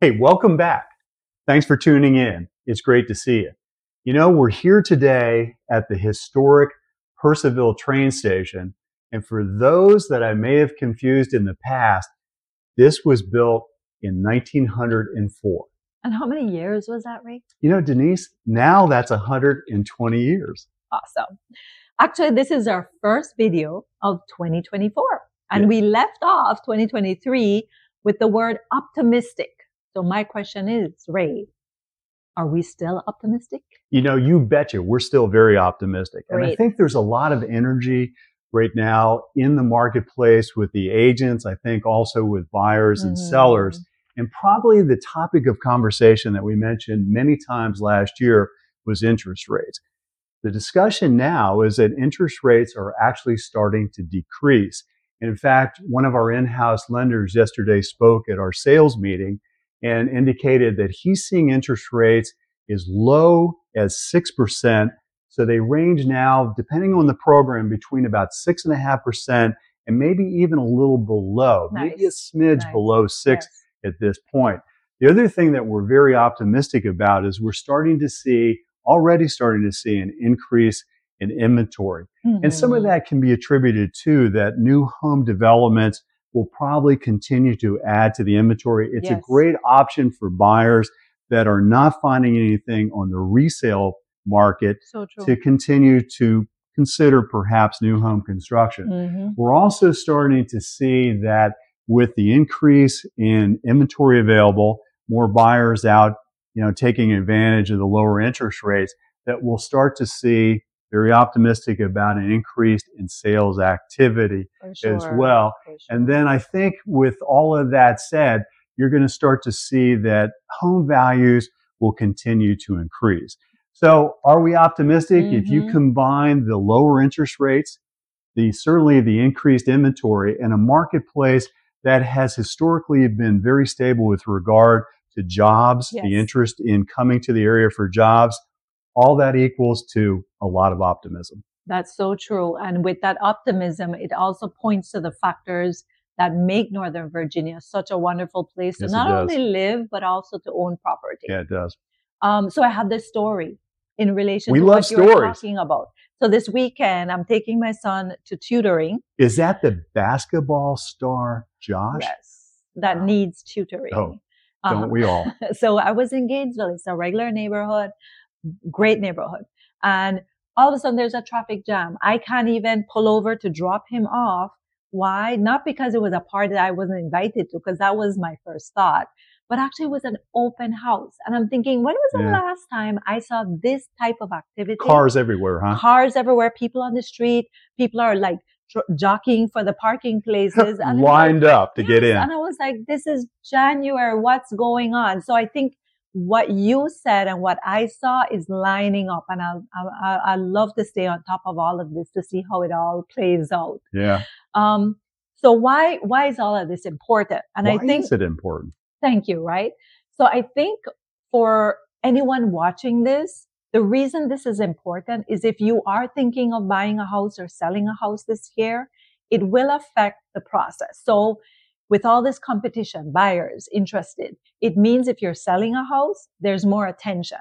Hey, welcome back. Thanks for tuning in. It's great to see you. You know, we're here today at the historic Purcellville train station. And for those that I may have confused in the past, this was built in 1904. And how many years was that, Ray? You know, Denise, now that's 120 years. Awesome. Actually, this is our first video of 2024. And Yeah. we left off 2023 with the word optimistic. So my question is, Ray, are we still optimistic? You know, you betcha, we're still very optimistic. And I think there's a lot of energy right now in the marketplace with the agents. I think also with buyers and Mhm. sellers. And probably the topic of conversation that we mentioned many times last year was interest rates. The discussion now is that interest rates are actually starting to decrease. And in fact, one of our in-house lenders yesterday spoke at our sales meeting and indicated that he's seeing interest rates as low as 6%. So they range now, depending on the program, between about 6.5% and maybe even a little below, maybe a smidge Nice. below 6 Yes. at this point. The other thing that we're very optimistic about is we're starting to see, already starting to see an increase in inventory. And some of Mhm. that can be attributed to that new home developments will probably continue to add to the inventory. It's a great option for buyers that are not finding anything on the resale market So to continue to consider perhaps new home construction. Mhm. We're also starting to see that with the increase in inventory available, more buyers out, you know, taking advantage of the lower interest rates, that we'll start to see very optimistic about an increase in sales activity For as well. And then I think with all of that said, you're going to start to see that home values will continue to increase. So are we optimistic? If you Mhm. combine the lower interest rates, the certainly the increased inventory and a marketplace that has historically been very stable with regard to jobs, the interest in coming to the area for jobs, all that equals to a lot of optimism. That's so true. And with that optimism, it also points to the factors that make Northern Virginia such a wonderful place Yes, to not only live, but also to own property. Yeah, it does. Um, so I have this story in relation We to love what stories. talking about. So this weekend, I'm taking my son to tutoring. Is that the basketball star Josh? Yes, that Wow. needs tutoring. Oh, Uh-huh. Don't we all? so I was in Gainesville. It's a regular neighborhood, great neighborhood. And all of a sudden there's a traffic jam. I can't even pull over to drop him off. Why? Not because it was a party that I wasn't invited to, because that was my first thought, but actually it was an open house. And I'm thinking, when was the Yeah. last time I saw this type of activity? Cars everywhere, huh? Cars everywhere, people on the street, people are like tr- jockeying for the parking places. And I'm like, Lined up to get in. And I was like, this is January. What's going on? So I think what you said and what I saw is lining up. And I, I, I love to stay on top of all of this to see how it all plays out. Yeah. Um, so why, why is all of this important? And Why I think is it important? Thank you, right? So I think for anyone watching this, the reason this is important is if you are thinking of buying a house or selling a house this year, it will affect the process. So with all this competition, buyers interested, it means if you're selling a house, there's more attention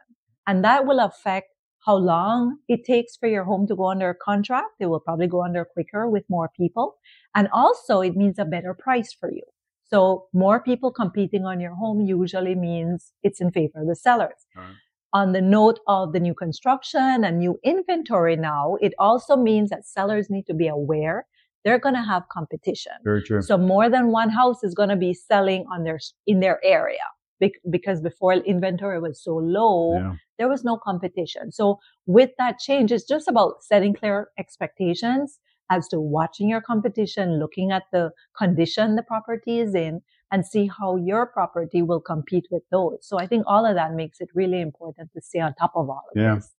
and that will affect how long it takes for your home to go under contract. It will probably go under quicker with more people. And also it means a better price for you. So more people competing on your home usually means it's in favor of the sellers. Right. On the note of the new construction and new inventory now, it also means that sellers need to be aware they're going to have competition. Very true. So more than one house is going to be selling on their, in their area Bec- because before inventory was so low, yeah. there was no competition. So with that change, it's just about setting clear expectations as to watching your competition, looking at the condition the property is in and see how your property will compete with those. So I think all of that makes it really important to stay on top of all of Yeah. this.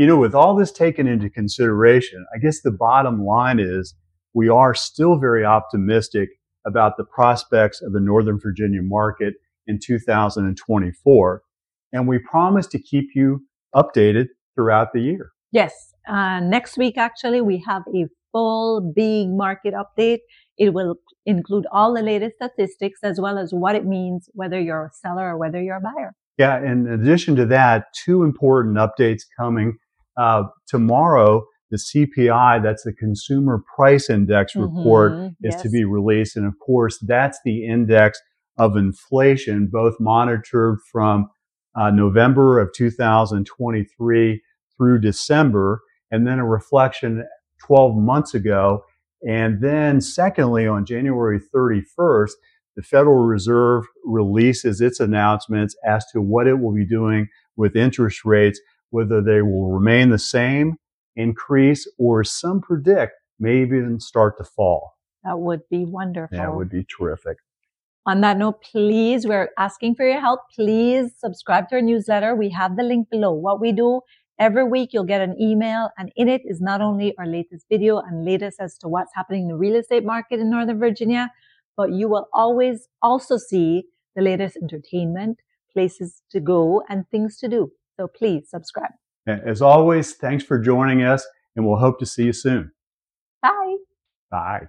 You know, with all this taken into consideration, I guess the bottom line is we are still very optimistic about the prospects of the Northern Virginia market in 2024. And we promise to keep you updated throughout the year. Yes. Uh, next week, actually, we have a full big market update It will include all the latest statistics as well as what it means, whether you're a seller or whether you're a buyer. Yeah, in addition to that, two important updates coming. Uh, tomorrow, the CPI, that's the Consumer Price Index report, Mhm, is to be released. And of course, that's the index of inflation, both monitored from uh, November of 2023 through December, and then a reflection 12 months ago. And then, secondly, on January 31st, the Federal Reserve releases its announcements as to what it will be doing with interest rates, whether they will remain the same, increase, or some predict may even start to fall. That would be wonderful. That would be terrific. On that note, please, we're asking for your help. Please subscribe to our newsletter. We have the link below. What we do every week, you'll get an email, and in it is not only our latest video and latest as to what's happening in the real estate market in Northern Virginia, but you will always also see the latest entertainment, places to go, and things to do. So please subscribe. As always, thanks for joining us, and we'll hope to see you soon. Bye. Bye.